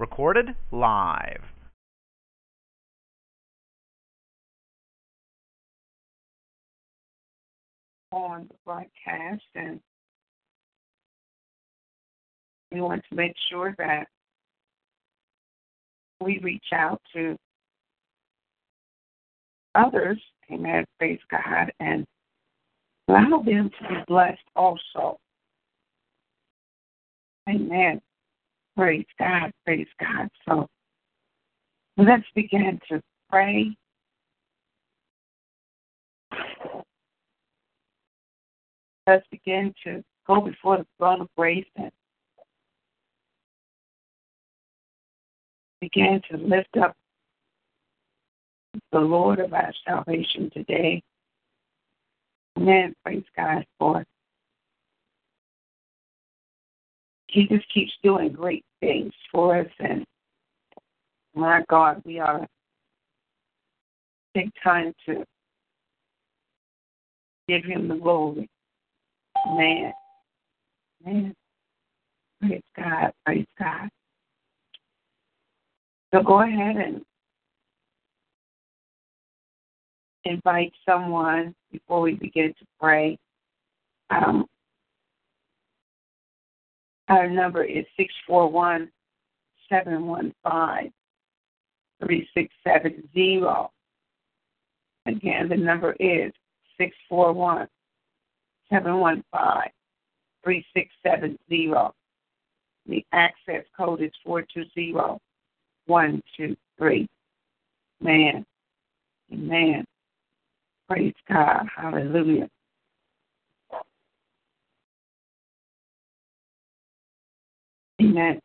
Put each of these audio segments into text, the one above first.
Recorded live. on the broadcast, and we want to make sure that we reach out to others, amen, praise God, and allow them to be blessed also. Amen. Praise God, praise God. So let's begin to pray. Let's begin to go before the throne of grace and begin to lift up the Lord of our salvation today. Amen. Praise God for He just keeps doing great things for us and my God, we ought to take time to give him the glory. Man. Man. Praise God. Praise God. So go ahead and invite someone before we begin to pray. Um, our number is 641 715 3670. Again, the number is 641 715 3670. The access code is 420 123. Man. Amen. Praise God. Hallelujah. Amen.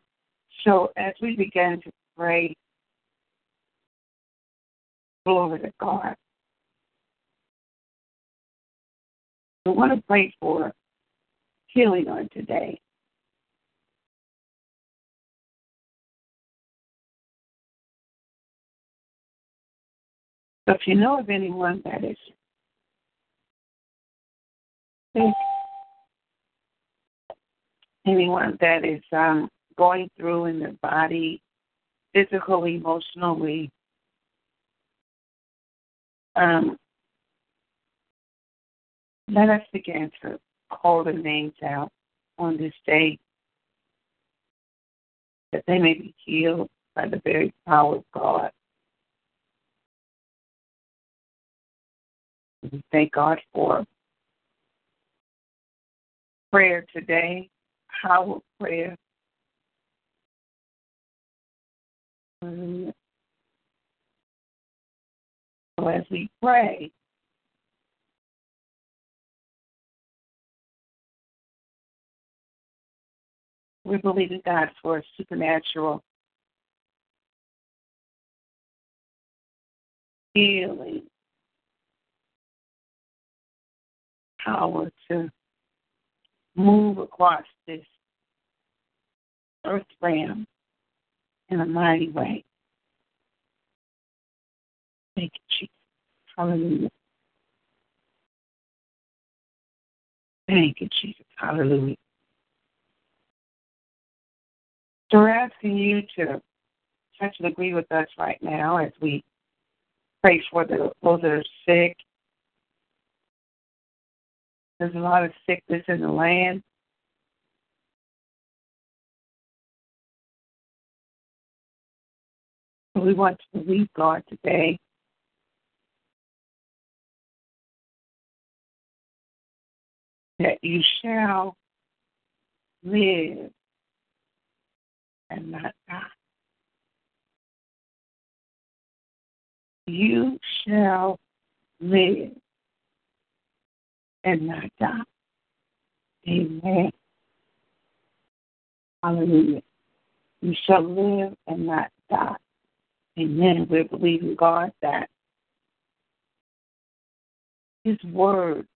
So as we begin to pray, glory to God. We want to pray for healing on today. So if you know of anyone that is sick, anyone that is um, going through in their body, physically, emotionally, um, let us begin to call the names out on this day that they may be healed by the very power of God. We thank God for prayer today, power prayer. Hallelujah. Um, so as we pray, we believe in God for supernatural healing power to move across this earth realm in a mighty way. Thank you, Jesus. Hallelujah. Thank you, Jesus. Hallelujah. So we're asking you to touch and agree with us right now as we pray for the, those that are sick. There's a lot of sickness in the land. We want to believe God today. That you shall live and not die. You shall live and not die. Amen. Hallelujah. You shall live and not die. Amen. We're believing God that His word is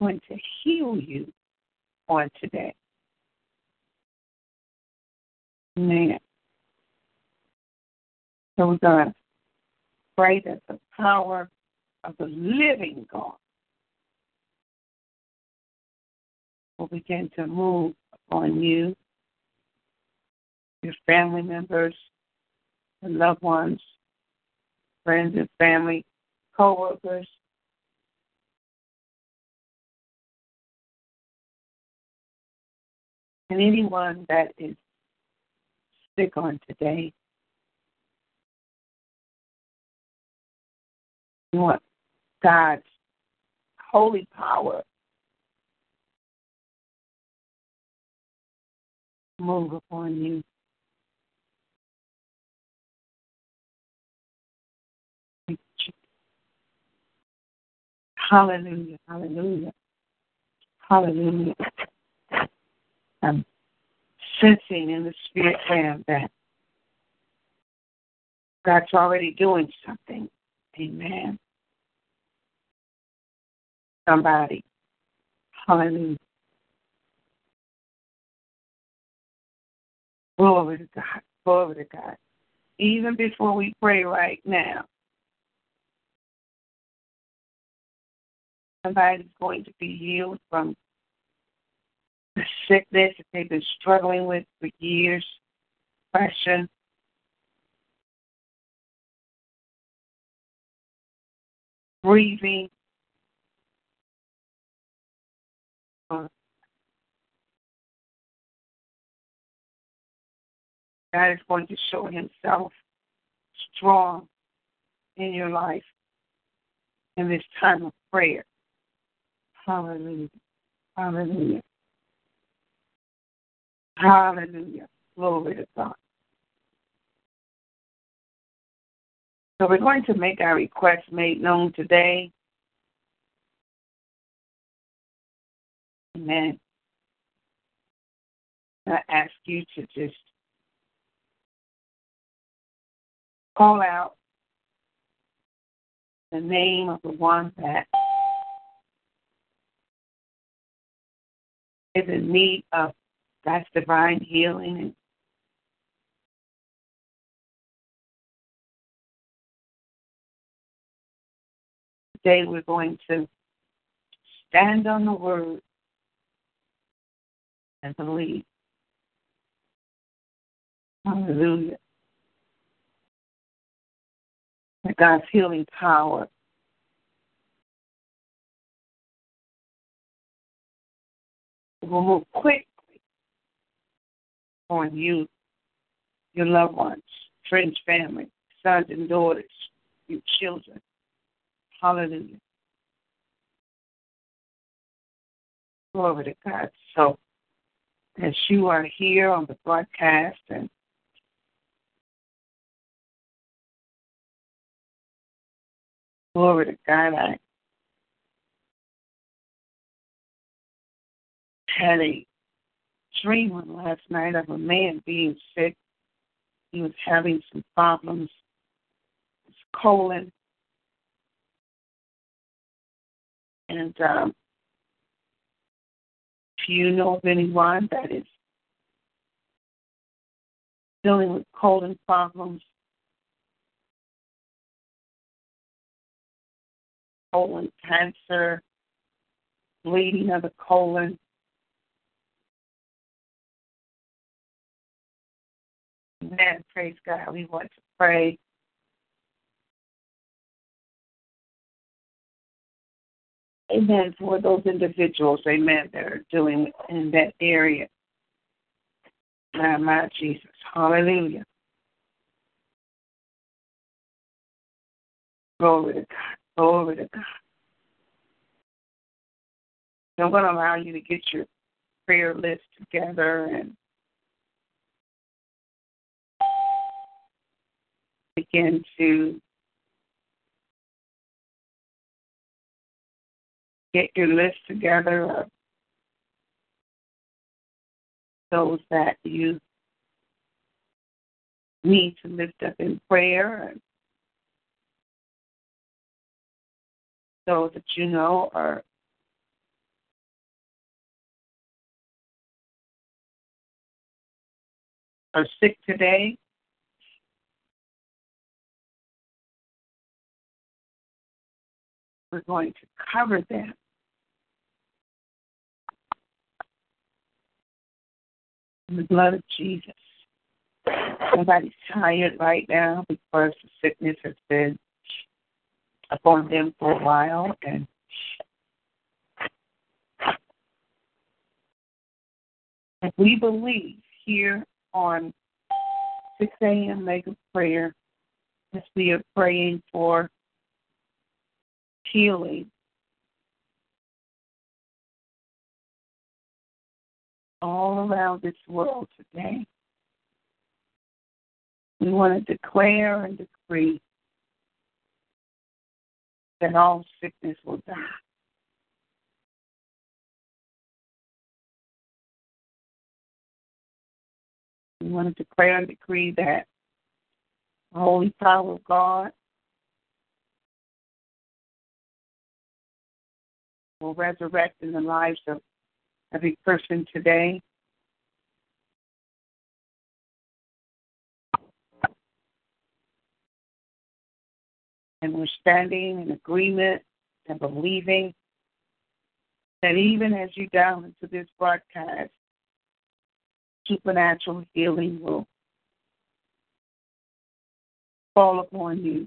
going to heal you on today. Amen. So we're going to pray that the power of the living God will begin to move upon you, your family members, and loved ones, friends and family, co-workers. And anyone that is sick on today, you want God's holy power move upon you. Hallelujah, hallelujah, hallelujah. I'm sensing in the spirit realm that God's already doing something. Amen. Somebody. Hallelujah. Glory to God. Glory to God. Even before we pray right now, somebody's going to be healed from the sickness that they've been struggling with for years, depression. Breathing, God is going to show himself strong in your life in this time of prayer. Hallelujah. Hallelujah. Hallelujah. Glory to God. So we're going to make our requests made known today. Amen. I ask you to just call out the name of the one that is in need of God's divine healing today we're going to stand on the word and believe. Hallelujah. That God's healing power will move quickly on you, your loved ones, friends, family, sons and daughters, your children. Hallelujah. Glory to God. So, as you are here on the broadcast and glory to God, I had a dream last night of a man being sick. He was having some problems. His colon. And um, you know of anyone that is dealing with colon problems, colon cancer, bleeding of the colon, Amen. Praise God. We want to pray. Amen. For those individuals, amen, that are dealing in that area. My, my Jesus. Hallelujah. Glory to God. Glory to God. I'm going to allow you to get your prayer list together and begin to get your list together of those that you need to lift up in prayer and those that you know are are sick today. We're going to cover them. In the blood of Jesus. Somebody's tired right now because the sickness has been upon them for a while and we believe here on 6 a.m. mega prayer as we are praying for healing all around this world today. We want to declare and decree that all sickness will die. We want to declare and decree that the holy power of God will resurrect in the lives of every person today. And we're standing in agreement and believing that even as you dial into this broadcast, supernatural healing will fall upon you.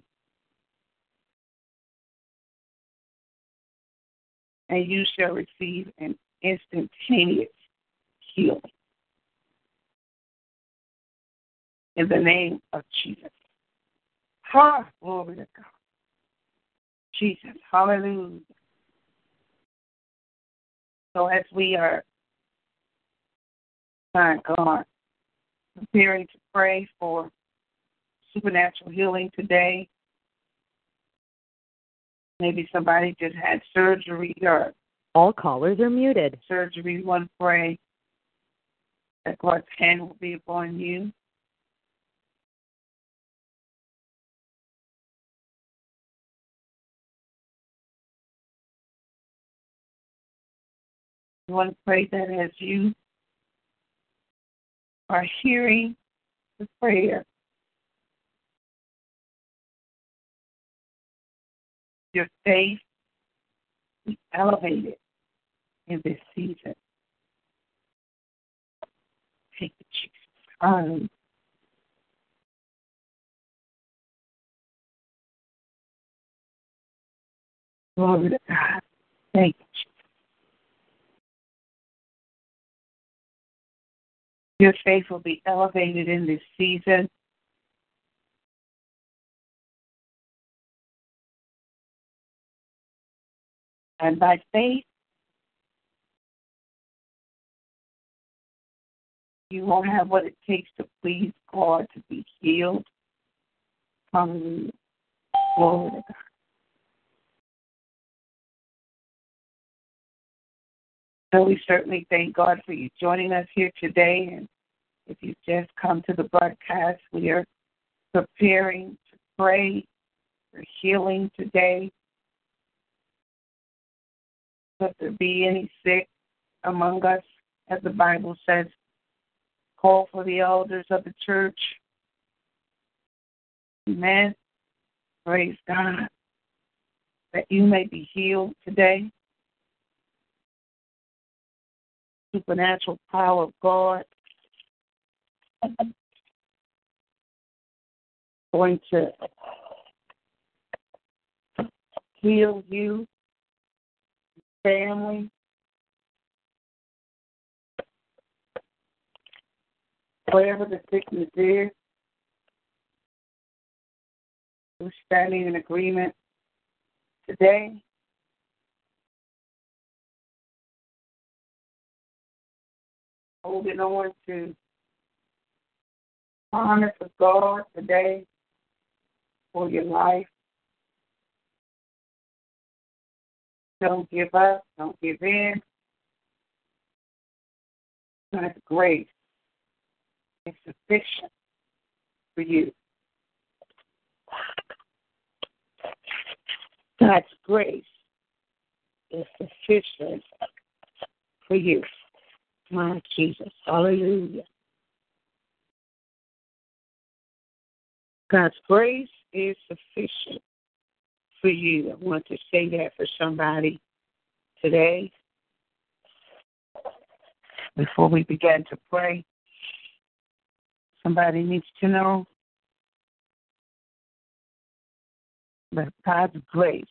And you shall receive an instantaneous healing. In the name of Jesus. Ha! Glory to God. Jesus. Hallelujah. So as we are, my God, preparing to pray for supernatural healing today, maybe somebody just had surgery or all callers are muted. Surgery, to pray that God's hand will be upon you. I want to pray that as you are hearing the prayer, your faith be elevated in this season. Thank you, Jesus. Hallelujah. Glory to God. Thank you, Jesus. Your faith will be elevated in this season. And by faith, you won't have what it takes to please God to be healed. Hallelujah. Glory. So we certainly thank God for you joining us here today. And if you've just come to the broadcast, we are preparing to pray for healing today. If there be any sick among us, as the Bible says, call for the elders of the church. Amen. Praise God. That you may be healed today. Supernatural power of God. Going to heal you, family, wherever the sickness is, we're standing in agreement today. Holding on to promise of God today for your life. Don't give up. Don't give in. God's grace is sufficient for you. God's grace is sufficient for you. My Jesus. Hallelujah. God's grace is sufficient for you. I want to say that for somebody today. Before we begin to pray, somebody needs to know that God's grace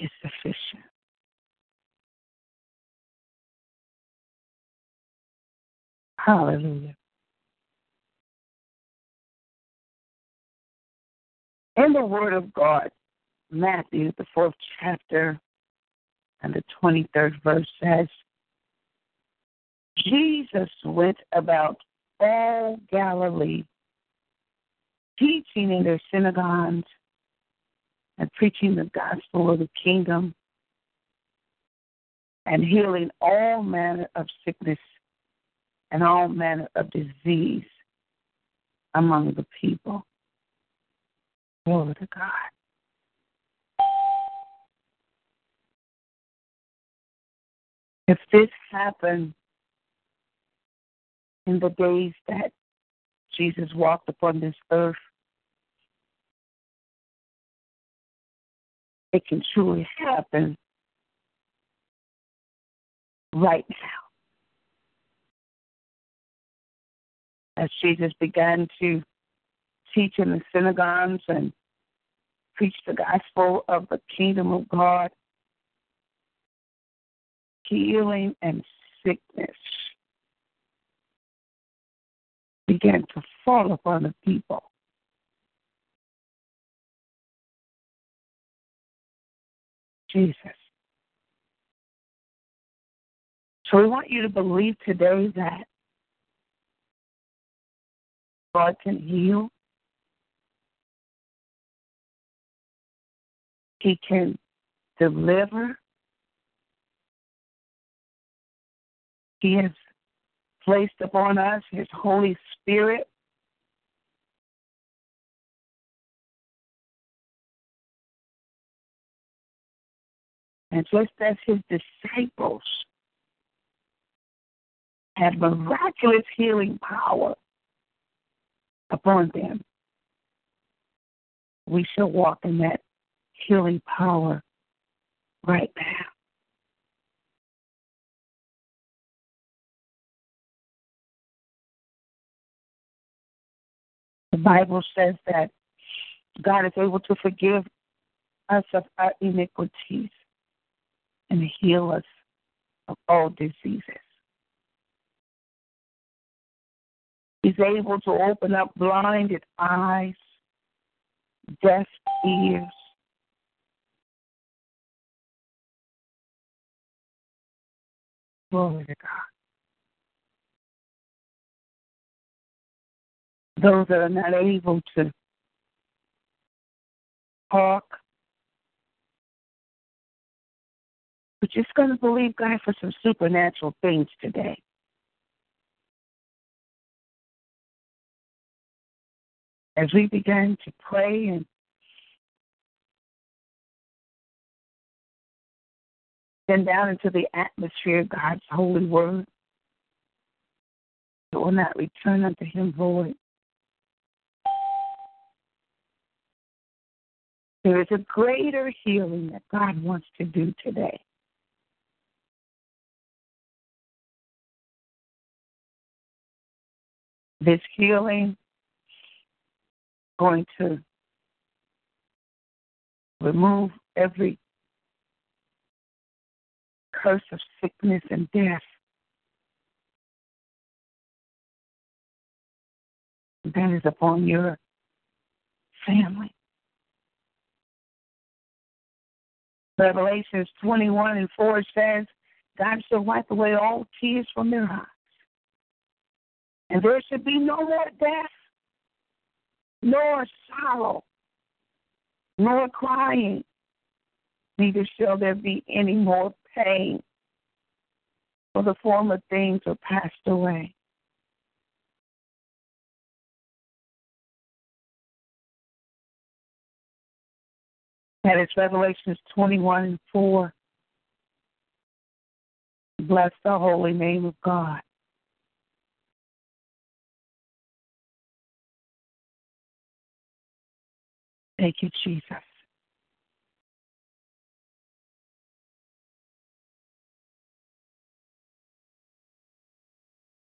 is sufficient. Hallelujah. In the Word of God, Matthew, the fourth chapter, and the 23rd verse says, Jesus went about all Galilee, teaching in their synagogues and preaching the gospel of the kingdom and healing all manner of sickness and all manner of disease among the people. Glory to God. If this happened in the days that Jesus walked upon this earth, it can truly happen right now. As Jesus began to teach in the synagogues and preach the gospel of the kingdom of God, healing and sickness began to fall upon the people. Jesus. So we want you to believe today that God can heal. He can deliver. He has placed upon us His Holy Spirit. And just as His disciples had miraculous healing power upon them, we shall walk in that healing power right now. The Bible says that God is able to forgive us of our iniquities and heal us of all diseases. He's able to open up blinded eyes, deaf ears, Glory to God. Those that are not able to talk, we're just going to believe God for some supernatural things today. As we begin to pray and send down into the atmosphere God's holy word, it will not return unto him void. There is a greater healing that God wants to do today. This healing going to remove every curse of sickness and death. That is upon your family. Revelations 21 and 4 says, God shall wipe away all tears from their eyes. And there should be no more death, nor sorrow, nor crying, neither shall there be any more pain, for the former things are passed away. That is Revelations 21 and 4. Bless the holy name of God. Thank you, Jesus.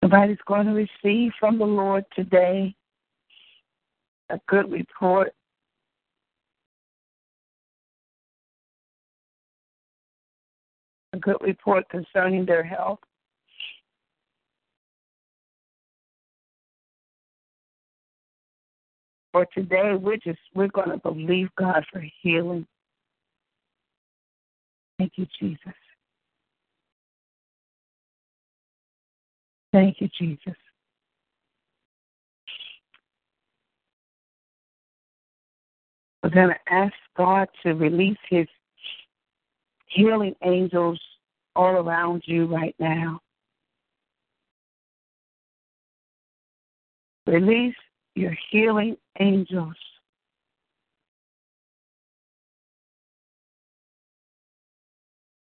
Somebody's going to receive from the Lord today a good report. A good report concerning their health. For today, we're just we're going to believe God for healing. Thank you, Jesus. Thank you, Jesus. We're going to ask God to release His healing angels all around you right now. Release your healing angels.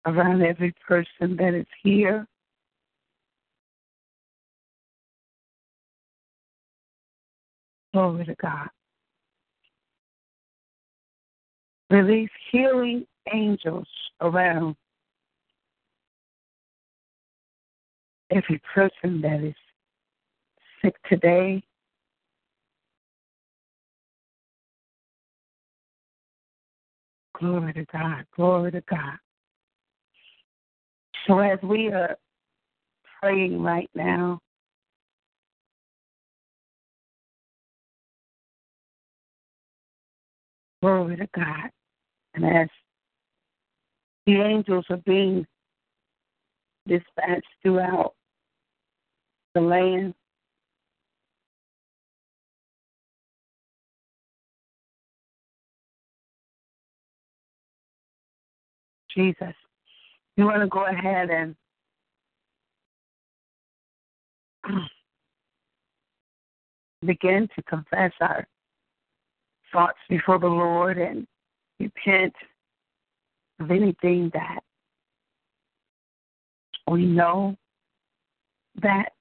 Around every person that is here. Glory to God. Release healing angels around every person that is sick today, Glory to God. Glory to God. So as we are praying right now, glory to God. And as the angels are being dispatched throughout the land, Jesus. You want to go ahead and begin to confess our thoughts before the Lord and repent of anything that we know that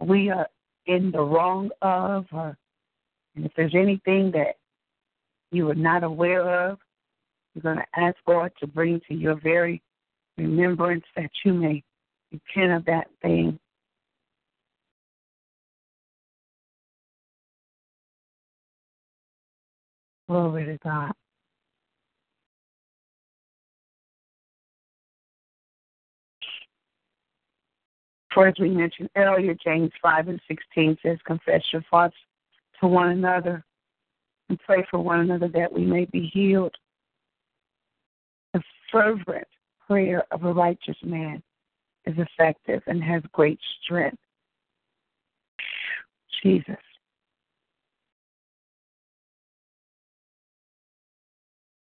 we are in the wrong of, or and if there's anything that you are not aware of, you're going to ask God to bring to your very remembrance that you may repent of that thing. Glory to God. For as we mentioned earlier, James 5 and 16 says, Confess your faults to one another and pray for one another that we may be healed The fervent prayer of a righteous man is effective and has great strength. Jesus.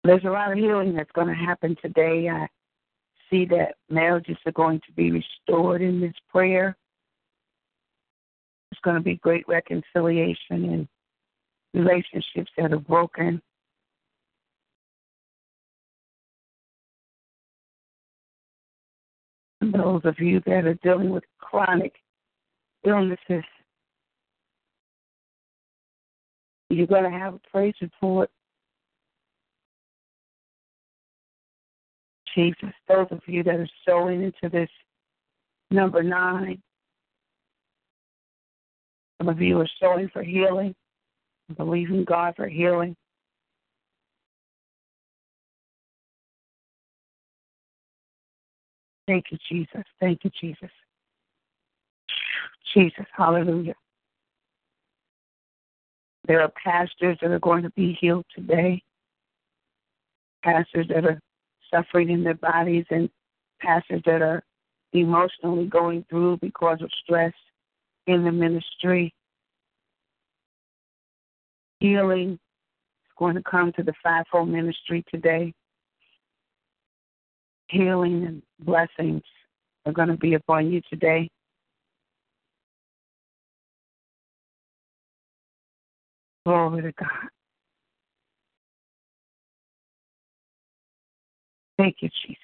There's a lot of healing that's going to happen today. I see that marriages are going to be restored in this prayer. There's going to be great reconciliation in relationships that are broken. those of you that are dealing with chronic illnesses. You're going to have a praise report. Jesus, those of you that are sowing into this number nine, some of you are sowing for healing, believing God for healing. Thank you, Jesus. Thank you, Jesus. Jesus, hallelujah. There are pastors that are going to be healed today, pastors that are suffering in their bodies, and pastors that are emotionally going through because of stress in the ministry. Healing is going to come to the fivefold ministry today. healing and blessings are going to be upon you today. Glory to God. Thank you, Jesus.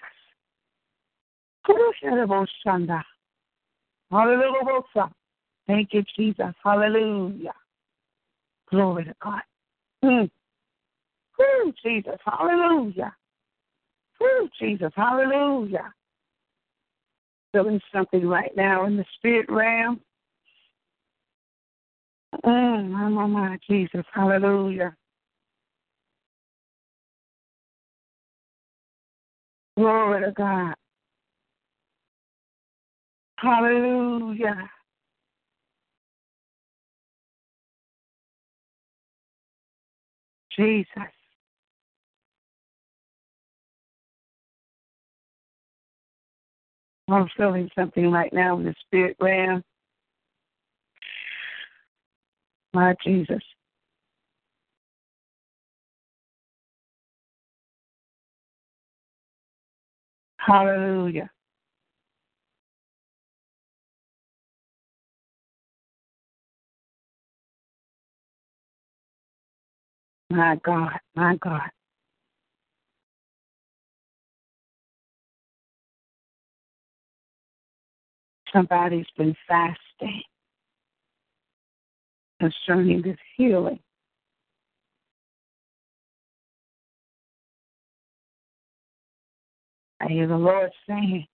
Hallelujah. Thank you, Jesus. Hallelujah. Glory to God. Mm. Jesus. Hallelujah. Woo, Jesus. Hallelujah. Feeling something right now in the spirit realm. Mm, my, my, Jesus. Hallelujah. Glory to God. Hallelujah. Jesus. I'm feeling something right now in the spirit realm. My Jesus. Hallelujah. My God, my God. Somebody's been fasting concerning this healing. I hear the Lord saying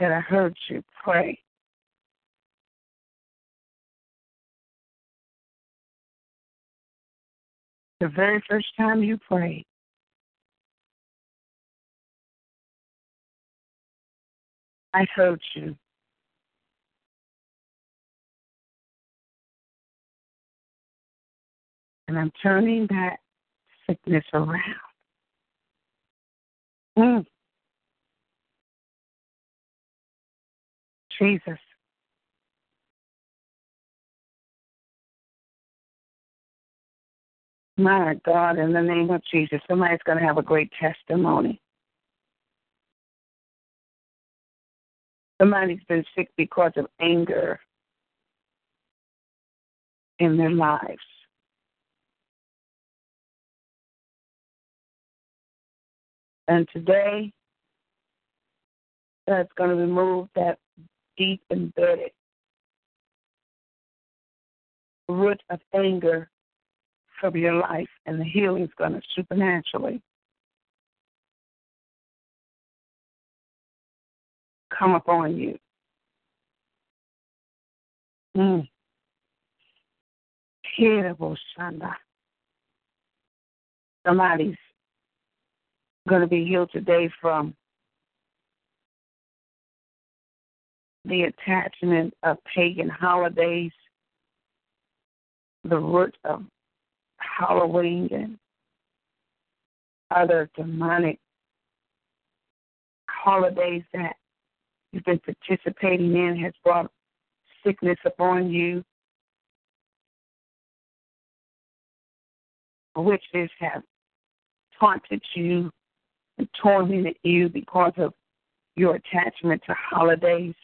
that I heard you pray. The very first time you prayed, I heard you. And I'm turning that sickness around. Mm. Jesus. My God, in the name of Jesus, somebody's going to have a great testimony. Somebody's been sick because of anger in their lives. And today, that's going to remove that deep embedded root of anger from your life, and the healing is going to supernaturally come upon you. Mm. Somebody's going to be healed today from the attachment of pagan holidays, the root of Halloween and other demonic holidays that you've been participating in has brought sickness upon you. Witches have taunted you and tormented you because of your attachment to holidays,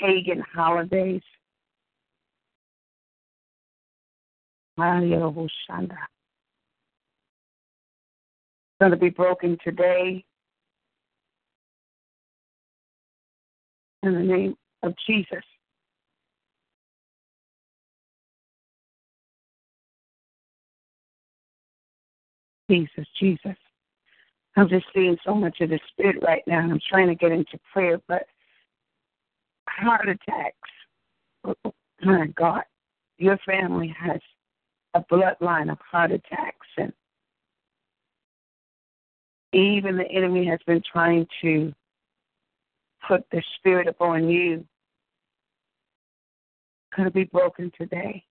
pagan holidays. It's Going to be broken today in the name of Jesus. Jesus, Jesus. I'm just seeing so much of the spirit right now, and I'm trying to get into prayer, but heart attacks. Oh, My God, your family has a bloodline of heart attacks, and even the enemy has been trying to put the spirit upon you. Could it be broken today?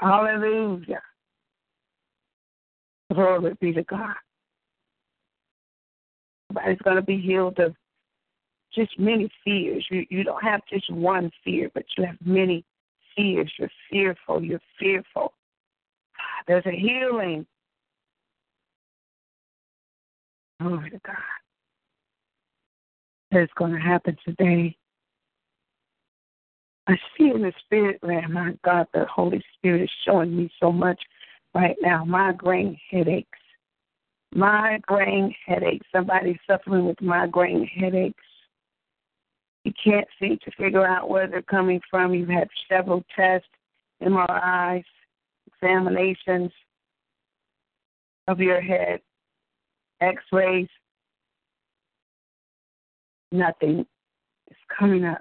Hallelujah. Glory be to God. Everybody's going to be healed of just many fears. You, you don't have just one fear, but you have many fears. You're fearful. You're fearful. Ah, there's a healing. Glory to God. That's going to happen today. I see in the spirit realm, my God, the Holy Spirit is showing me so much right now. Migraine headaches. Migraine headaches. Somebody suffering with migraine headaches. You can't seem to figure out where they're coming from. You've had several tests, MRIs, examinations of your head, x rays. Nothing is coming up.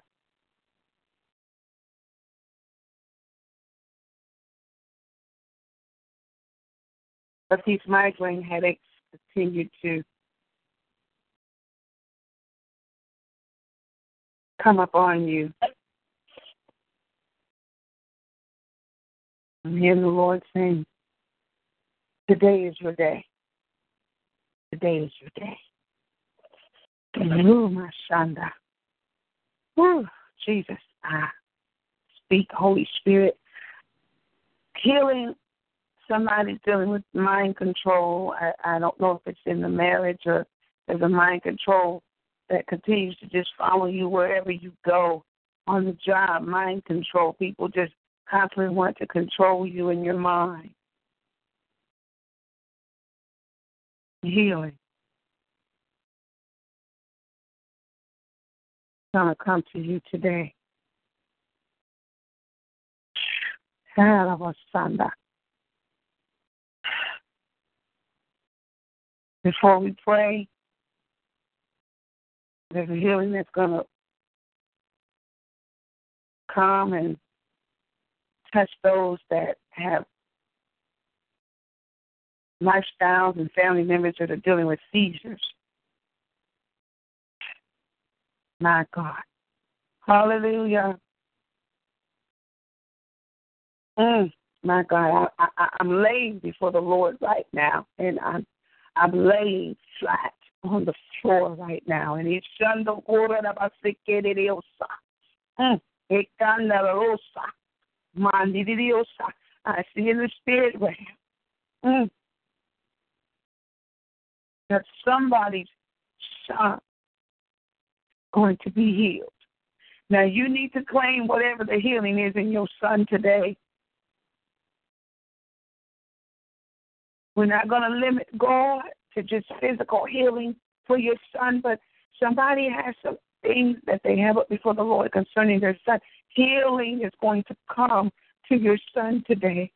But these migraine headaches continue to come up on you. I'm hearing the Lord saying, Today is your day. Today is your day. Shanda. Woo, Jesus. Ah, speak, Holy Spirit. Healing somebody's dealing with mind control. I, I don't know if it's in the marriage or there's a mind control that continues to just follow you wherever you go on the job. Mind control. People just constantly want to control you in your mind. Healing. going to come to you today. Sunday. Before we pray, there's a healing that's going to come and touch those that have lifestyles and family members that are dealing with seizures. My God. Hallelujah. Mm, my God, I, I, I'm laying before the Lord right now, and I'm I'm laying flat on the floor right now. And it's shando ora da basekeriosa. Mm. Ekanda Mandidiosa. I see in the spirit realm. Mm. That somebody's son going to be healed. Now you need to claim whatever the healing is in your son today. We're not going to limit God to just physical healing for your son, but somebody has some things that they have up before the Lord concerning their son. Healing is going to come to your son today.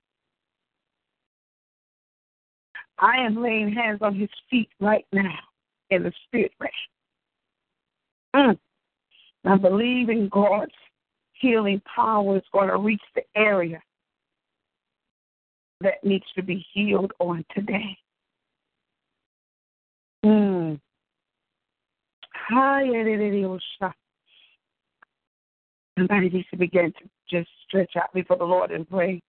I am laying hands on his feet right now in the spirit realm. Mm. I believe in God's healing power is going to reach the area that needs to be healed on today. Mm. Somebody needs to begin to just stretch out before the Lord and pray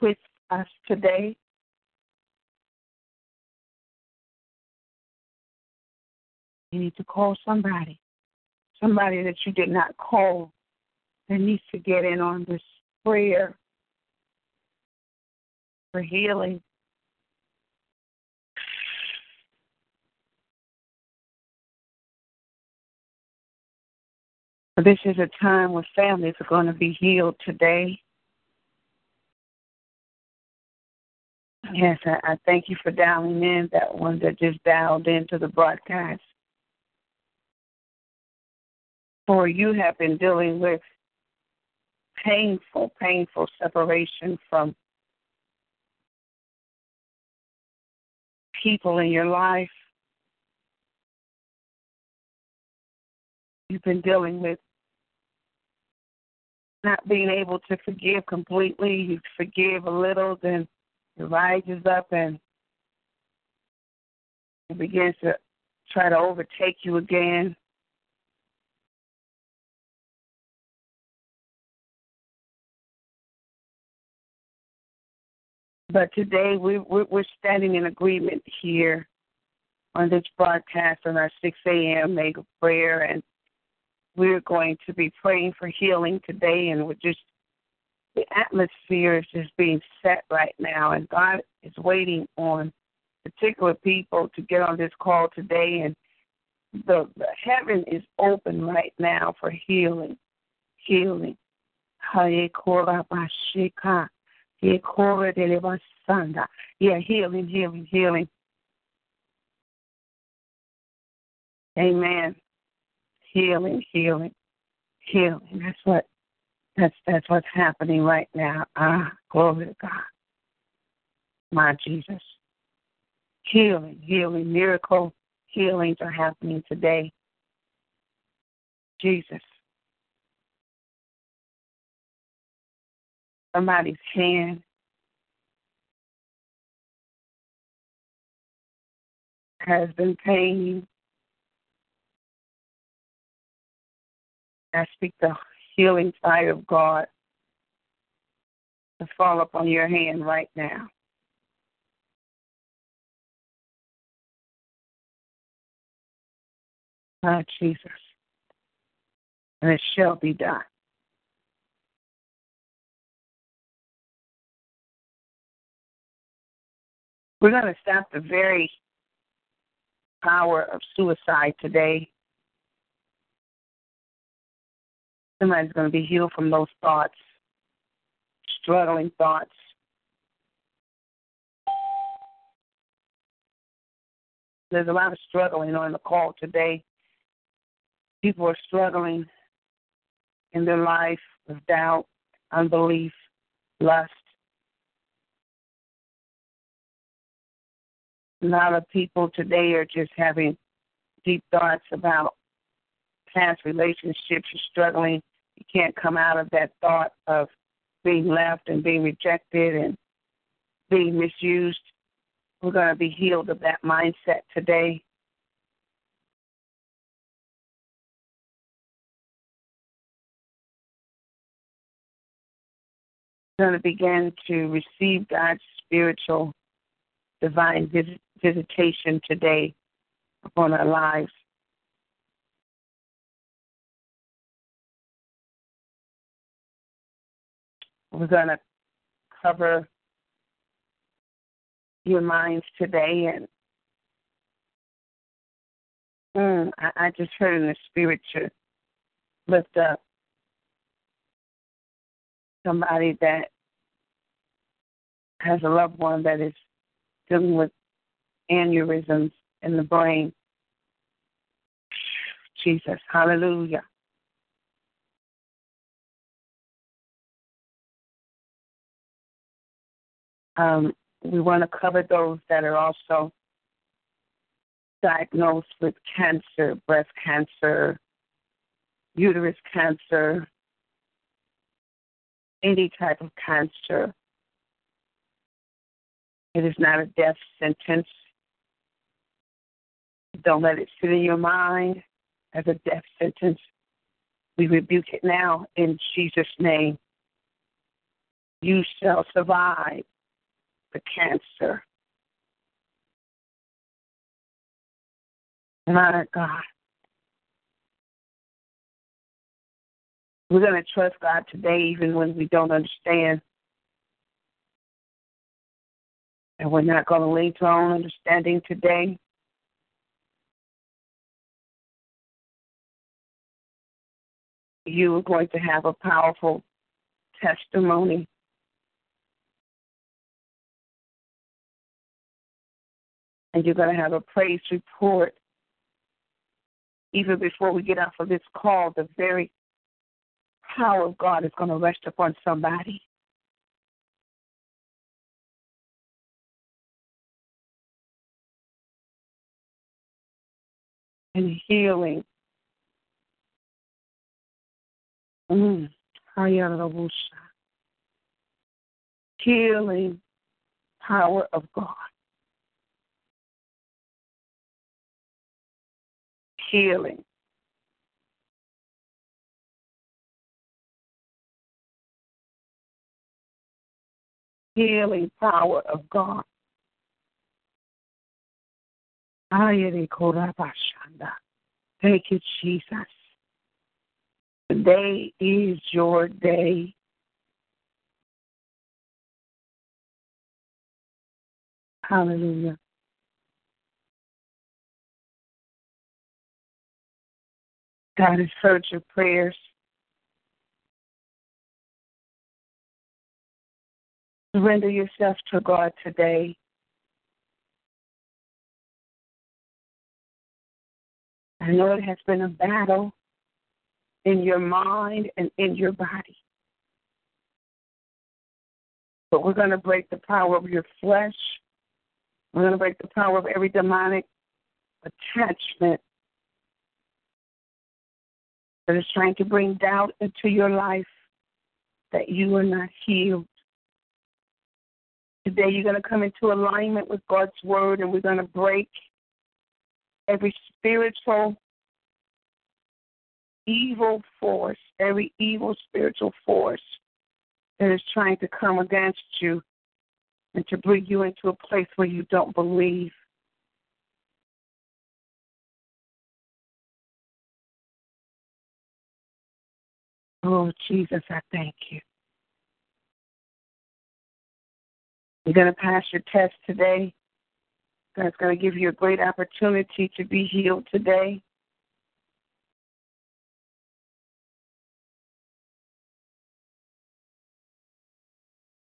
with us today. You need to call somebody, somebody that you did not call that needs to get in on this prayer for healing. This is a time when families are going to be healed today. Yes, I, I thank you for dialing in, that one that just dialed into the broadcast. For you have been dealing with painful, painful separation from people in your life. You've been dealing with not being able to forgive completely. You forgive a little, then it rises up and it begins to try to overtake you again. But today we, we're standing in agreement here on this broadcast on our 6 a.m. mega prayer, and we're going to be praying for healing today, and we're just the atmosphere is just being set right now, and God is waiting on particular people to get on this call today, and the, the heaven is open right now for healing, healing. Yeah, healing, healing, healing. Amen. Healing, healing, healing. That's what that's that's what's happening right now. Ah, glory to God. My Jesus. Healing, healing, miracle healings are happening today. Jesus. Somebody's hand has been paining. I speak the healing fire of God to fall upon your hand right now. Ah, Jesus. And it shall be done. We're going to stop the very power of suicide today. Somebody's going to be healed from those thoughts, struggling thoughts. There's a lot of struggling on the call today. People are struggling in their life with doubt, unbelief, lust. A lot of people today are just having deep thoughts about past relationships. You're struggling. You can't come out of that thought of being left and being rejected and being misused. We're going to be healed of that mindset today. We're going to begin to receive God's spiritual divine visit, visitation today upon our lives. We're going to cover your minds today, and mm, I, I just heard in the spirit to lift up somebody that has a loved one that is dealing with aneurysms in the brain. Jesus, hallelujah. Um, we want to cover those that are also diagnosed with cancer, breast cancer, uterus cancer, any type of cancer. It is not a death sentence. Don't let it sit in your mind as a death sentence. We rebuke it now in Jesus' name. You shall survive the cancer. My God. We're going to trust God today, even when we don't understand. And we're not going to lean to our own understanding today. You are going to have a powerful testimony. And you're going to have a praise report. Even before we get off of this call, the very power of God is going to rest upon somebody. And healing. Mm. Healing power of God. Healing. healing power of God. Thank you, Jesus. Today is your day. Hallelujah. God has heard your prayers. Surrender yourself to God today. I know it has been a battle in your mind and in your body. But we're going to break the power of your flesh. We're going to break the power of every demonic attachment that is trying to bring doubt into your life that you are not healed. Today, you're going to come into alignment with God's word, and we're going to break every spiritual evil force, every evil spiritual force that is trying to come against you and to bring you into a place where you don't believe. Oh, Jesus, I thank you. You're going to pass your test today. God's going to give you a great opportunity to be healed today.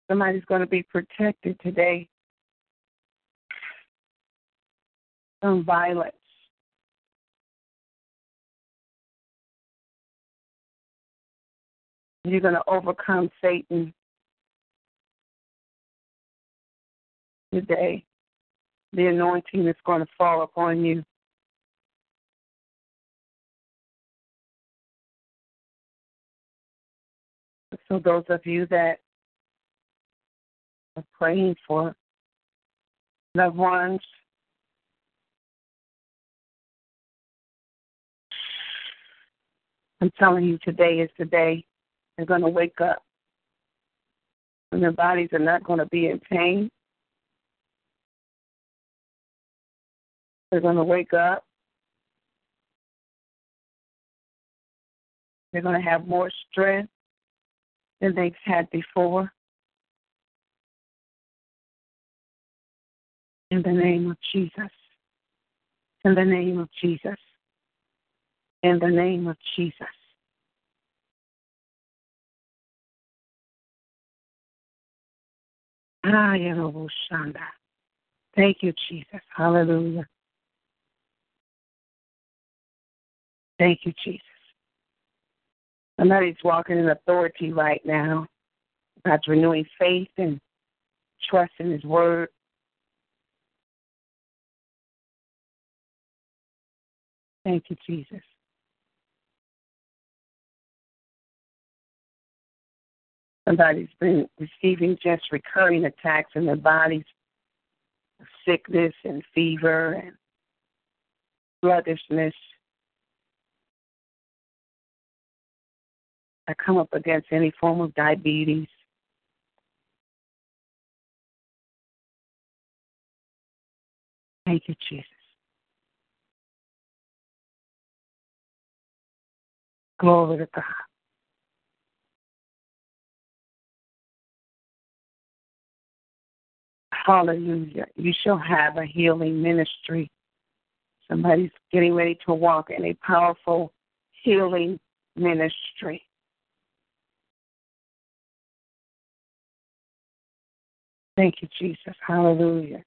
Somebody's going to be protected today from violence. You're going to overcome Satan today. The anointing is going to fall upon you. So, those of you that praying for loved ones, I'm telling you, today is the day they're going to wake up. And their bodies are not going to be in pain. They're going to wake up. They're going to have more strength than they've had before. In the name of Jesus. In the name of Jesus. In the name of Jesus. Thank you, Jesus. Hallelujah. Thank you, Jesus. Somebody's walking in authority right now. God's renewing faith and trust in His Word. Thank you, Jesus. Somebody's been receiving just recurring attacks in their bodies sickness and fever and sluggishness. I come up against any form of diabetes. Thank you, Jesus. Glory to God. Hallelujah. You shall have a healing ministry. Somebody's getting ready to walk in a powerful healing ministry. Thank you, Jesus. Hallelujah.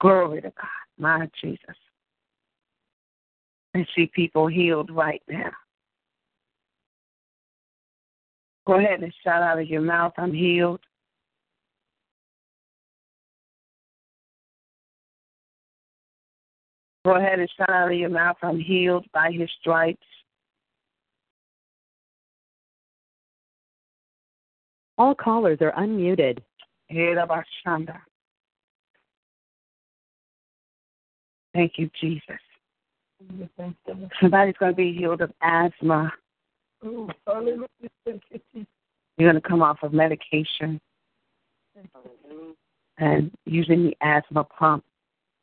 Glory to God, my Jesus. I see people healed right now. Go ahead and shout out of your mouth, I'm healed. Go ahead and shout out of your mouth, I'm healed by his stripes. All callers are unmuted. Thank you, Jesus. Somebody's going to be healed of asthma. You're going to come off of medication and using the asthma pump.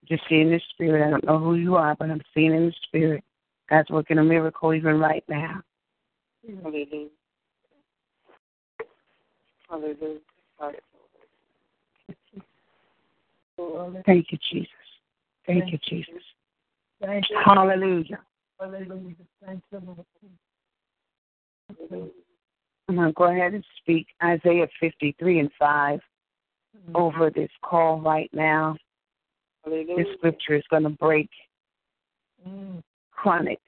Just seeing the spirit. I don't know who you are, but I'm seeing in the spirit. God's working a miracle even right now. Hallelujah. Hallelujah. Thank you, Jesus. Thank you, Jesus. Hallelujah. Hallelujah. Thank you, Lord. I'm going to go ahead and speak Isaiah 53 and 5 over this call right now. This scripture is going to break Mm. chronic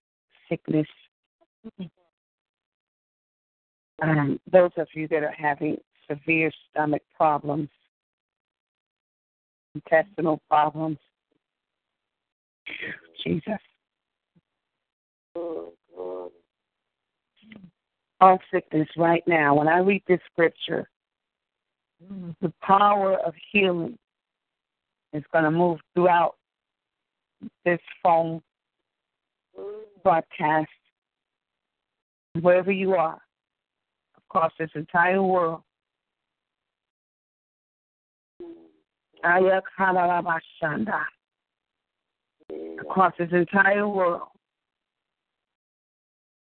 sickness. Um, those of you that are having severe stomach problems, intestinal problems, Jesus, all sickness right now. When I read this scripture, Mm. the power of healing is going to move throughout this phone broadcast, wherever you are, across this entire world. Ayakarabashanda. Across this entire world,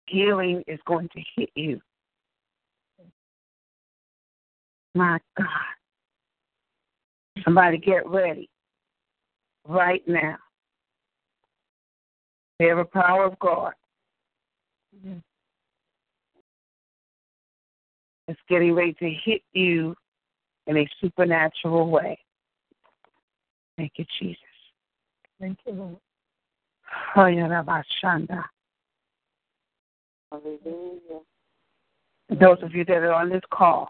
healing is going to hit you. My God. Somebody get ready right now. Hear the power of God. It's getting ready to hit you in a supernatural way. Thank you, Jesus. Thank you, Lord. Hayarabashanda. Hallelujah. Those of you that are on this call,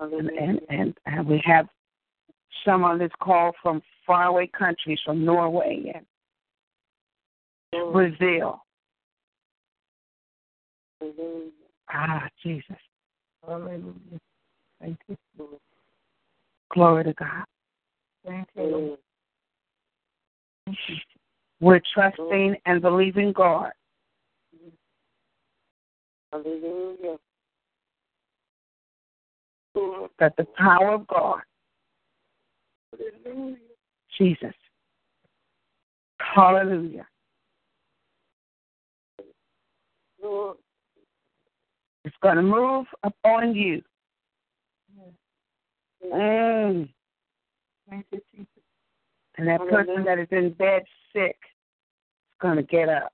and, and, and, and we have some on this call from faraway countries, from Norway and Brazil. Hallelujah. Ah, Jesus. Hallelujah. Thank you, Glory to God. Thank you. We're trusting and believing God Hallelujah. That the power of God, Hallelujah. Jesus, hallelujah, Lord. is going to move upon you. Mm. Thank you, Jesus. And that person mm-hmm. that is in bed sick is going to get up.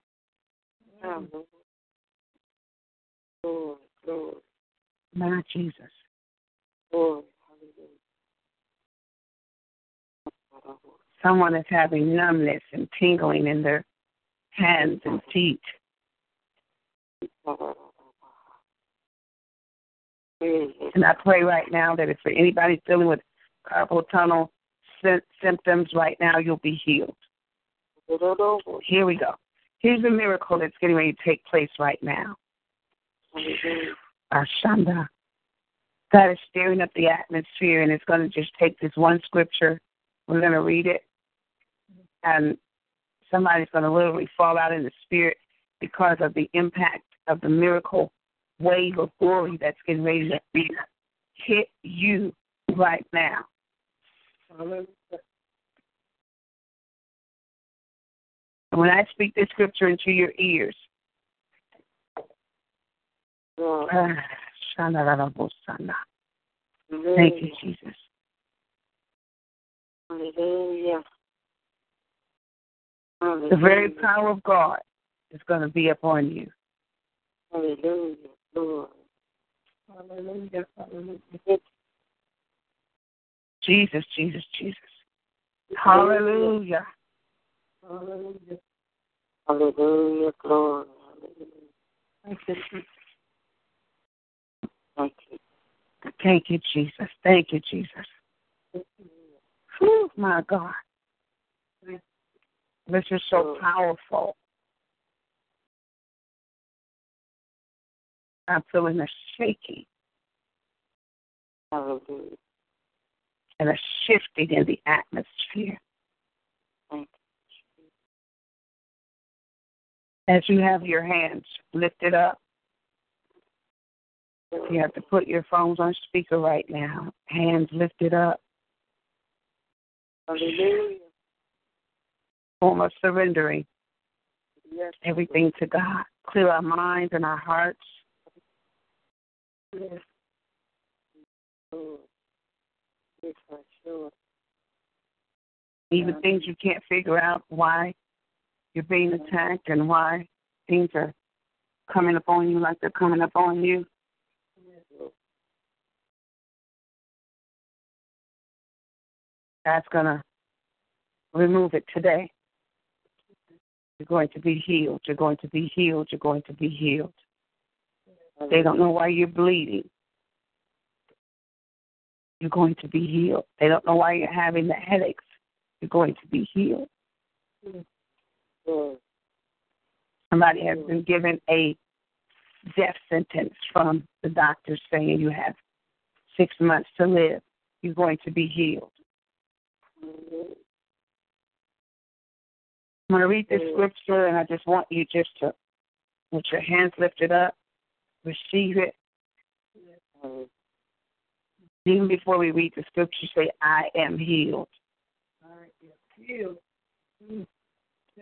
Lord. Lord. Lord. My Jesus. Lord. Hallelujah. Someone is having numbness and tingling in their hands and feet. Mm-hmm. And I pray right now that if for anybody dealing with carpal tunnel symptoms right now, you'll be healed. Here we go. Here's a miracle that's getting ready to take place right now. Ashanda. God is stirring up the atmosphere, and it's going to just take this one scripture. We're going to read it, and somebody's going to literally fall out in the spirit because of the impact of the miracle wave of glory that's getting ready to hit you right now. And when I speak this scripture into your ears, shandarabosana. thank you, Jesus. Hallelujah. The very power of God is going to be upon you. Hallelujah. Lord. Hallelujah. Hallelujah. Jesus, Jesus, Jesus. Hallelujah. Hallelujah. Hallelujah. Glory. Thank you, Jesus. Thank you. Thank you, Jesus. Thank you, Jesus. Whew, my God. This is so powerful. I'm feeling a shaking Hallelujah. And a shifting in the atmosphere. As you have your hands lifted up, you have to put your phones on speaker right now. Hands lifted up, Hallelujah. form of surrendering. Yes. everything to God. Clear our minds and our hearts. Yes. For sure. Even things you can't figure out why you're being attacked and why things are coming upon you like they're coming upon you. God's going to remove it today. You're going to be healed. You're going to be healed. You're going to be healed. They don't know why you're bleeding. You're going to be healed. They don't know why you're having the headaches. You're going to be healed. Lord. Somebody has been given a death sentence from the doctor saying you have six months to live. You're going to be healed. I'm going to read this scripture, and I just want you just to, with your hands lifted up, receive it. Even before we read the scripture, say, I am healed. Healed.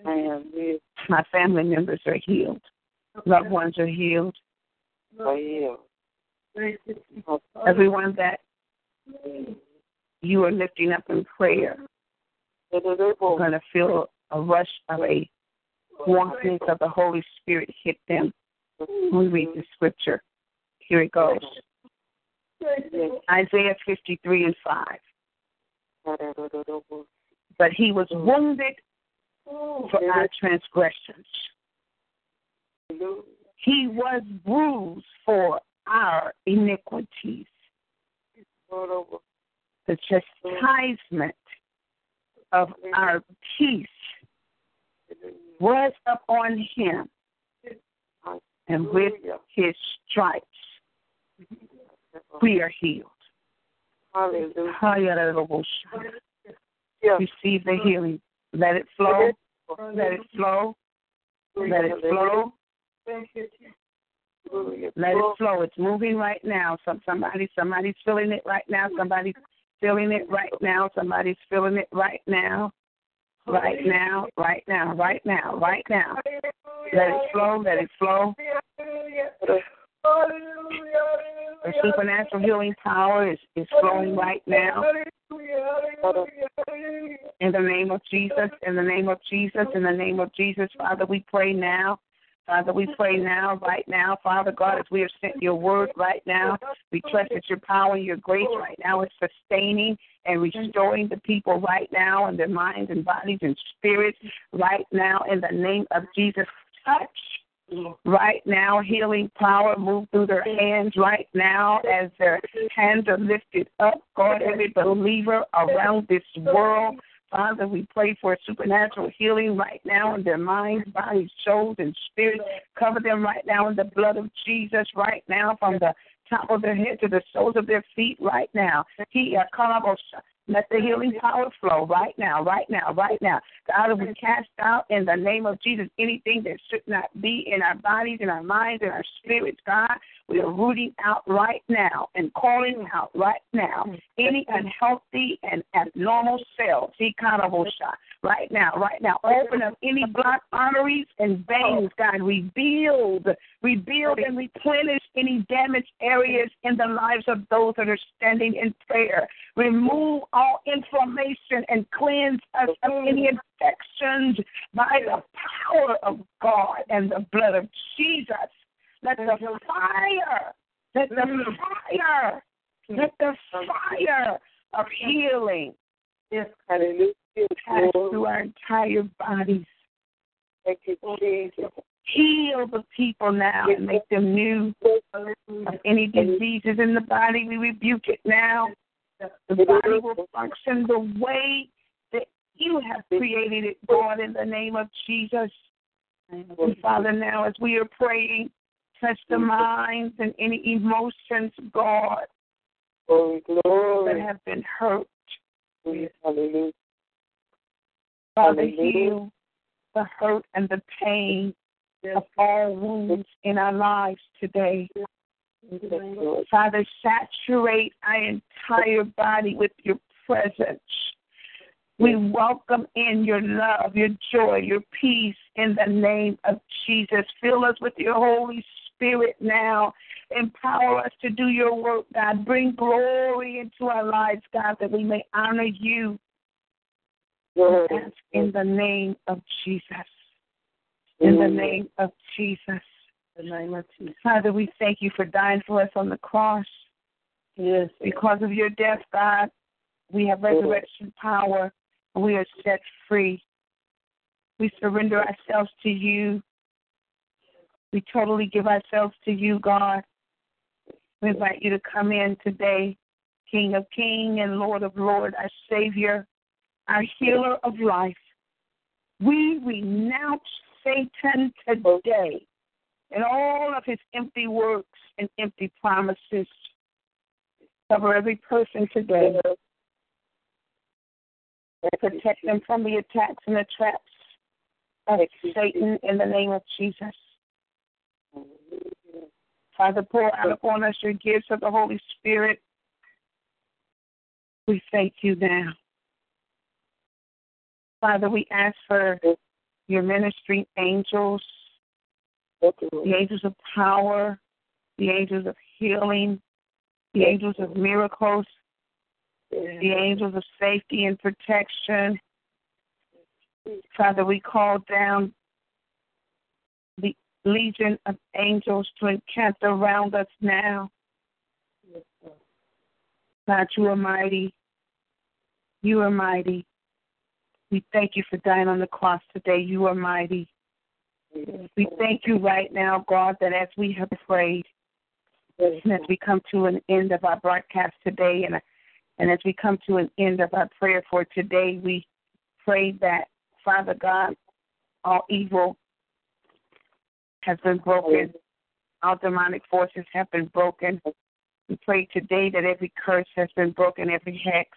I am healed. My family members are healed. Loved ones are healed. I am. Everyone that you are lifting up in prayer, are going to feel a rush of a warmth of the Holy Spirit hit them. We read the scripture. Here it goes. Isaiah 53 and 5. But he was mm. wounded mm. for our transgressions. He was bruised for our iniquities. The chastisement of our peace was upon him, and with his stripes we are healed. Hallelujah. Receive the healing. Let it flow. Let it flow. Let it flow. Let it flow. It's moving right now. Some somebody somebody's feeling it right now. Somebody's feeling it right now. Somebody's feeling it right now. Right now, right now, right now, right now. Let it flow, let it flow. The supernatural healing power is, is flowing right now. In the name of Jesus, in the name of Jesus, in the name of Jesus, Father, we pray now. Father, we pray now, right now, Father God, as we have sent your word right now, we trust that your power and your grace right now is sustaining and restoring the people right now in their minds and bodies and spirits right now in the name of Jesus. Touch right now, healing power move through their hands right now as their hands are lifted up. God, every believer around this world. Father, we pray for supernatural healing right now in their minds, bodies, souls, and spirits. Cover them right now in the blood of Jesus, right now, from the top of their head to the soles of their feet, right now. He uh, oh, let the healing power flow right now, right now, right now. God, we cast out in the name of Jesus anything that should not be in our bodies, in our minds, in our spirits, God. We are rooting out right now and calling out right now mm. any unhealthy and abnormal cells. See, kind of right now, right now. Open up any blocked arteries and veins, oh. God. Rebuild, rebuild and replenish any damaged areas in the lives of those that are standing in prayer. Remove all inflammation and cleanse us of any infections by the power of God and the blood of Jesus. Let the fire, let the mm. fire, let the fire of healing Yes, hallelujah. Pass through our entire bodies. Thank you, Jesus. Heal the people now and make them new of any diseases in the body. We rebuke it now. The body will function the way that you have created it, God, in the name of Jesus. And Father, now as we are praying, touch the minds and any emotions, God, Glory, that have been hurt. Hallelujah. Father, heal the hurt and the pain of all wounds in our lives today. Father, saturate our entire body with your presence. We welcome in your love, your joy, your peace in the name of Jesus. Fill us with your Holy Spirit now. Empower us to do your work, God. Bring glory into our lives, God, that we may honor you. Mm-hmm. Lord. Ask in the name of Jesus. In the mm-hmm. name of Jesus. In the name of Jesus. Father, we thank you for dying for us on the cross. Yes. Because of your death, God, we have mm-hmm. resurrection power and we are set free. We surrender ourselves to you. We totally give ourselves to you, God. We invite you to come in today, King of Kings and Lord of Lord, our Savior, our healer of life. We renounce Satan today and all of his empty works and empty promises. Cover every person today. Protect them from the attacks and the traps of Satan in the name of Jesus. Father, pour out upon us your gifts of the Holy Spirit. We thank you now. Father, we ask for your ministry angels, the angels of power, the angels of healing, the angels of miracles, the angels of safety and protection. Father, we call down the legion of angels to encamp around us now. God, you are mighty. You are mighty. We thank you for dying on the cross today. You are mighty. We thank you right now, God, that as we have prayed, and as we come to an end of our broadcast today, and and as we come to an end of our prayer for today, we pray that Father God, all evil has been broken, all demonic forces have been broken. We pray today that every curse has been broken, every hex,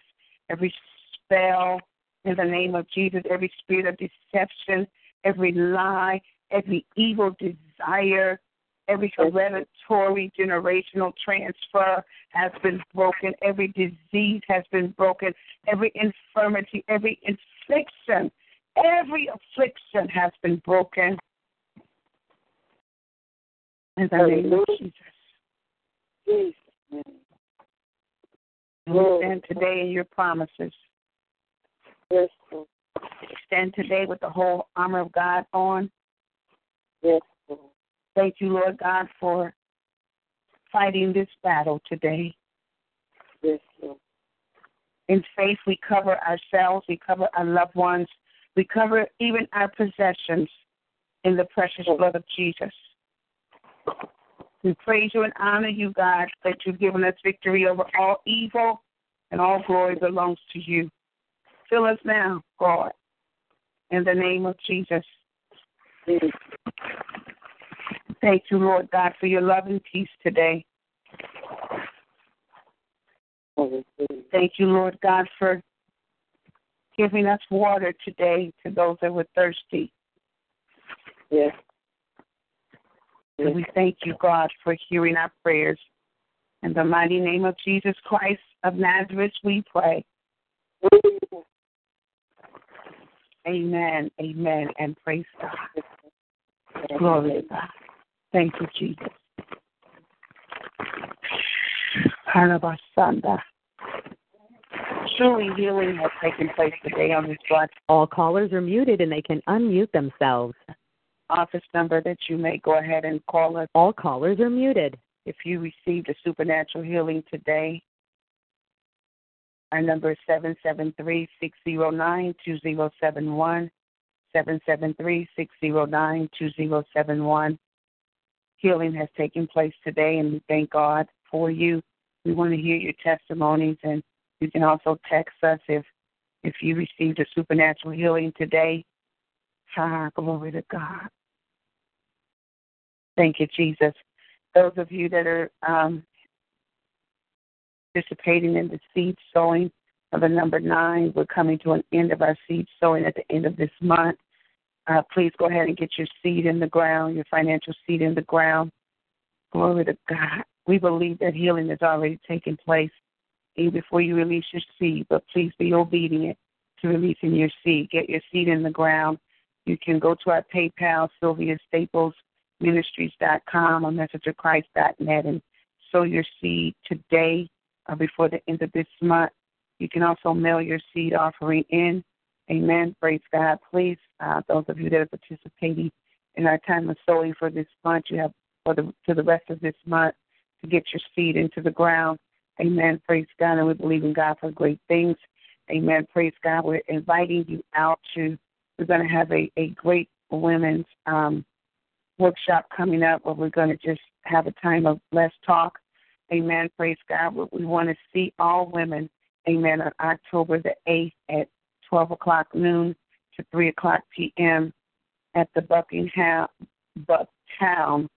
every spell, in the name of Jesus, every spirit of deception, every lie, every evil desire, every hereditary generational transfer has been broken, every disease has been broken, every infirmity, every affliction, every affliction has been broken. In the name of Jesus. Jesus. We stand today in your promises. Yes, Lord. Stand today with the whole armor of God on. Yes, Lord. Thank you, Lord God, for fighting this battle today. Yes, Lord. In faith, we cover ourselves, we cover our loved ones, we cover even our possessions in the precious blood of Jesus. We praise you and honor you, God, that you've given us victory over all evil and all glory belongs to you. Fill us now, God, in the name of Jesus. Thank you, Lord God, for your love and peace today. Thank you, Lord God, for giving us water today to those that were thirsty. Yes. And we thank you, God, for hearing our prayers. In the mighty name of Jesus Christ of Nazareth, we pray. Amen, amen, and praise God. Glory to God. Thank you, Jesus. Truly healing has taken place today on this blood All callers are muted and they can unmute themselves. office number that you may go ahead and call us All callers are muted. if you received a supernatural healing today. Our number is seven seven three six zero nine two zero seven one. Seven seven three six zero nine two zero seven one. Healing has taken place today, and we thank God for you. We want to hear your testimonies, and you can also text us if if you received a supernatural healing today. Ah, glory to God. Thank you, Jesus. Those of you that are um, participating in the seed sowing of the number nine, we're coming to an end of our seed sowing at the end of this month. Uh, please go ahead and get your seed in the ground, your financial seed in the ground. Glory to God. We believe that healing has already taken place even before you release your seed, but please be obedient to releasing your seed. Get your seed in the ground. You can go to our PayPal, Sylvia Staples Ministries.com or MessageOfChrist.net and sow your seed today or before the end of this month. You can also mail your seed offering in. Amen. Praise God. Please, uh, those of you that are participating in our time of sowing for this month, you have for the to the rest of this month to get your seed into the ground. Amen. Praise God. And we believe in God for great things. Amen. Praise God. We're inviting you out to, we're going to have a, a great women's um, workshop coming up where we're going to just have a time of less talk. Amen. Praise God. We want to see all women. Amen. On October the 8th at 12 o'clock noon to 3 o'clock p.m. at the Buckingham, Bucktown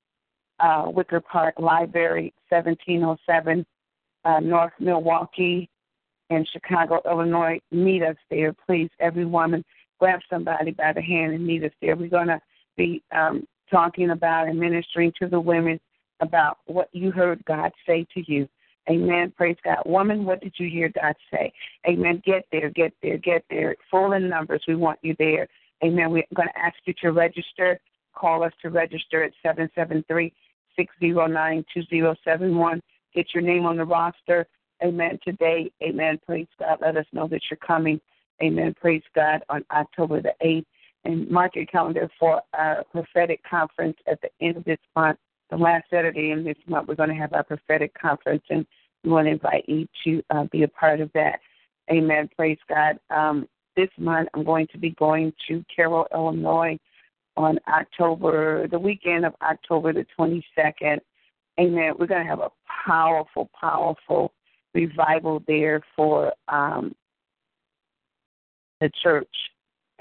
uh, Wicker Park Library, 1707 uh, North Milwaukee in Chicago, Illinois. Meet us there, please. Every woman, grab somebody by the hand and meet us there. We're going to be um, talking about and ministering to the women about what you heard God say to you. Amen. Praise God. Woman, what did you hear God say? Amen. Get there, get there, get there. Full in numbers. We want you there. Amen. We're going to ask you to register. Call us to register at 773 609 2071. Get your name on the roster. Amen. Today, amen. Praise God. Let us know that you're coming. Amen. Praise God on October the 8th. And mark your calendar for our prophetic conference at the end of this month. The last Saturday in this month, we're going to have our prophetic conference, and we want to invite you to uh, be a part of that. Amen. Praise God. Um, this month, I'm going to be going to Cairo, Illinois on October, the weekend of October the 22nd. Amen. We're going to have a powerful, powerful revival there for um, the church.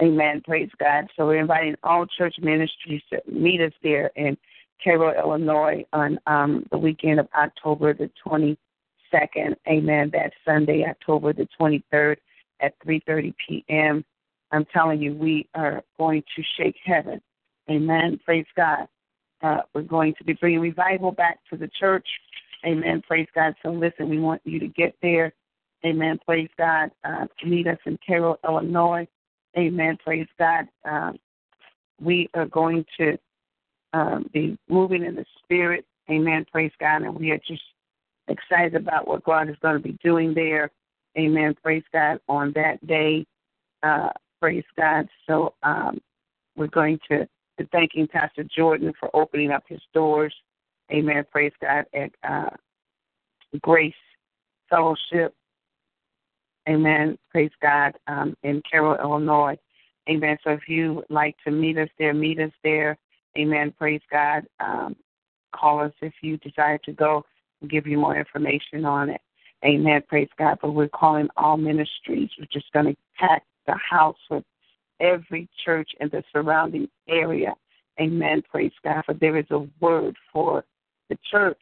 Amen. Praise God. So we're inviting all church ministries to meet us there in Cairo, Illinois on um, the weekend of October the 22nd. Amen. That Sunday, October the 23rd at 3.30 p.m. I'm telling you, we are going to shake heaven. Amen. Praise God. Uh, we're going to be bringing revival back to the church. Amen. Praise God. So listen, we want you to get there. Amen. Praise God. Uh, meet us in Cairo, Illinois. Amen. Praise God. Um, we are going to um, be moving in the spirit. Amen. Praise God. And we are just excited about what God is going to be doing there. Amen. Praise God on that day. Uh, praise God. So um, we're going to be thanking Pastor Jordan for opening up his doors. Amen. Praise God at uh, Grace Fellowship. Amen. Praise God um, in Cairo, Illinois. Amen. So if you like to meet us there, meet us there. Amen. Praise God. Um, call us if you desire to go. We'll give you more information on it. Amen. Praise God. But we're calling all ministries. We're just going to pack the house with every church in the surrounding area. Amen. Praise God. For there is a word for the church.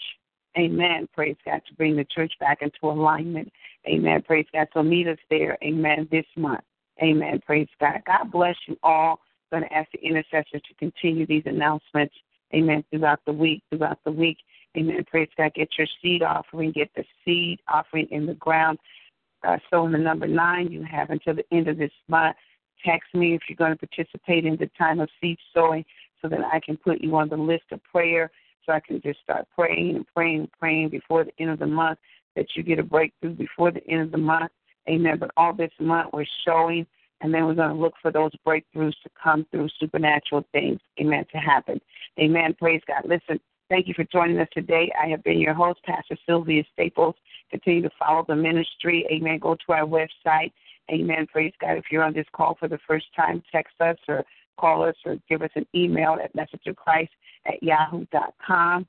Amen. Praise God. To bring the church back into alignment. Amen. Praise God. So meet us there. Amen. This month. Amen. Praise God. God bless you all. Going to ask the intercessors to continue these announcements. Amen. Throughout the week. Throughout the week. Amen. Praise God. Get your seed offering. Get the seed offering in the ground. Uh, so in the number nine, you have until the end of this month. Text me if you're going to participate in the time of seed sowing so that I can put you on the list of prayer so I can just start praying and praying and praying before the end of the month that you get a breakthrough before the end of the month. Amen. But all this month we're showing and then we're going to look for those breakthroughs to come through supernatural things. Amen. To happen. Amen. Praise God. Listen, thank you for joining us today. I have been your host, Pastor Sylvia Staples. Continue to follow the ministry. Amen. Go to our website. Amen. Praise God. If you're on this call for the first time, text us or call us or give us an email at messageofchrist at yahoo.com.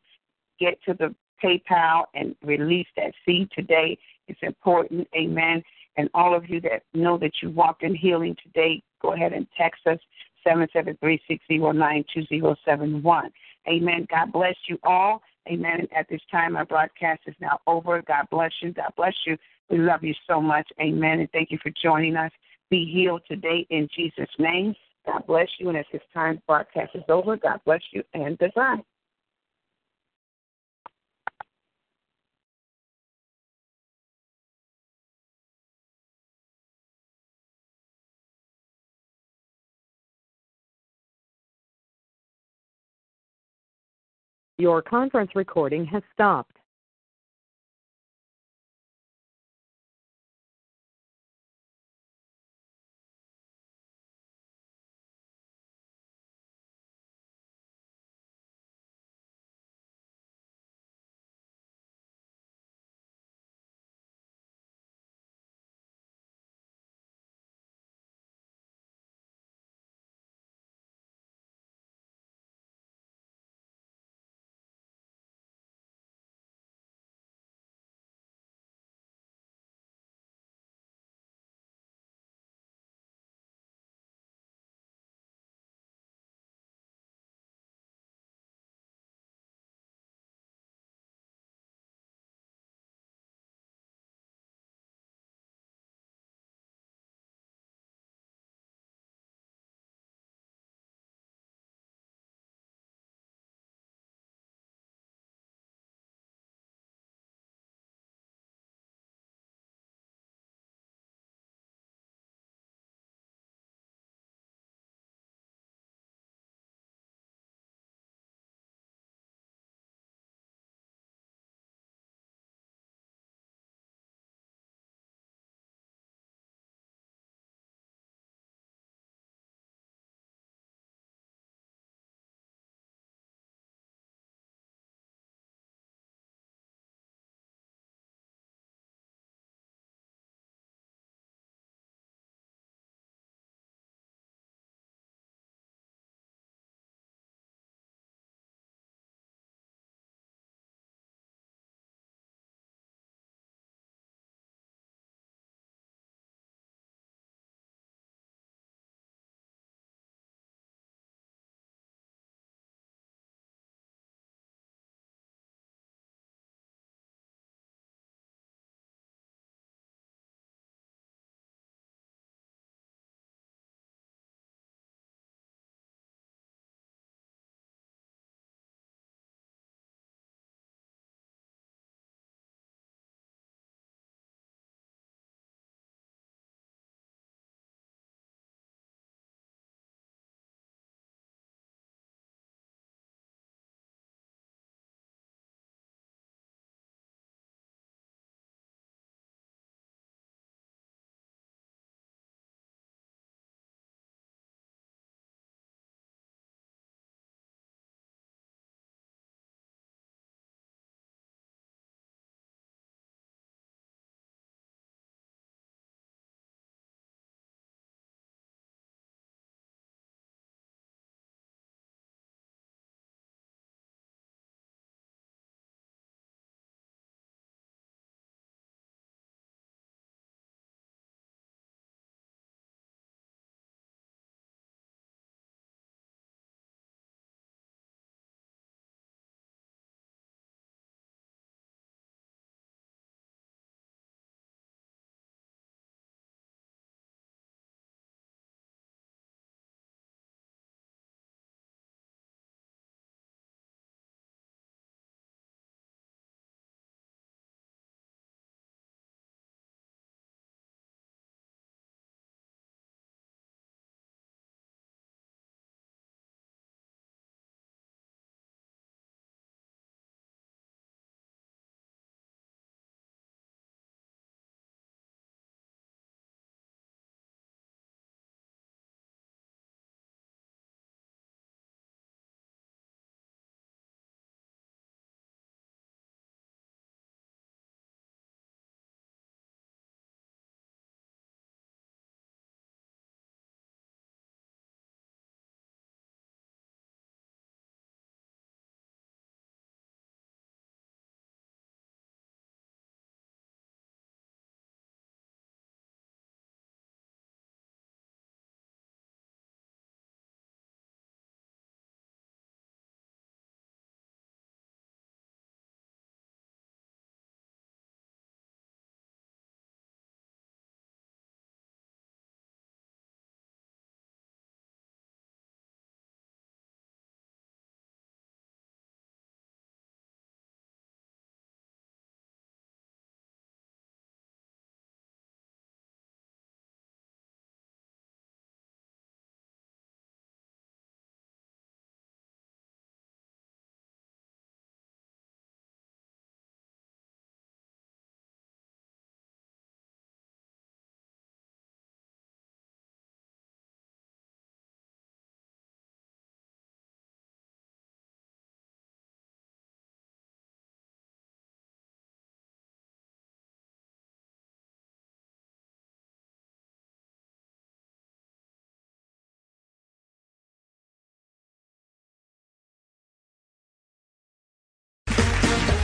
Get to the PayPal and release that seed today. It's important. Amen. And all of you that know that you walked in healing today, go ahead and text us 773-609-2071. Amen. God bless you all. Amen. At this time, our broadcast is now over. God bless you. God bless you. We love you so much. Amen. And thank you for joining us. Be healed today in Jesus' name. God bless you. And at this time, broadcast is over. God bless you and goodbye. Your conference recording has stopped.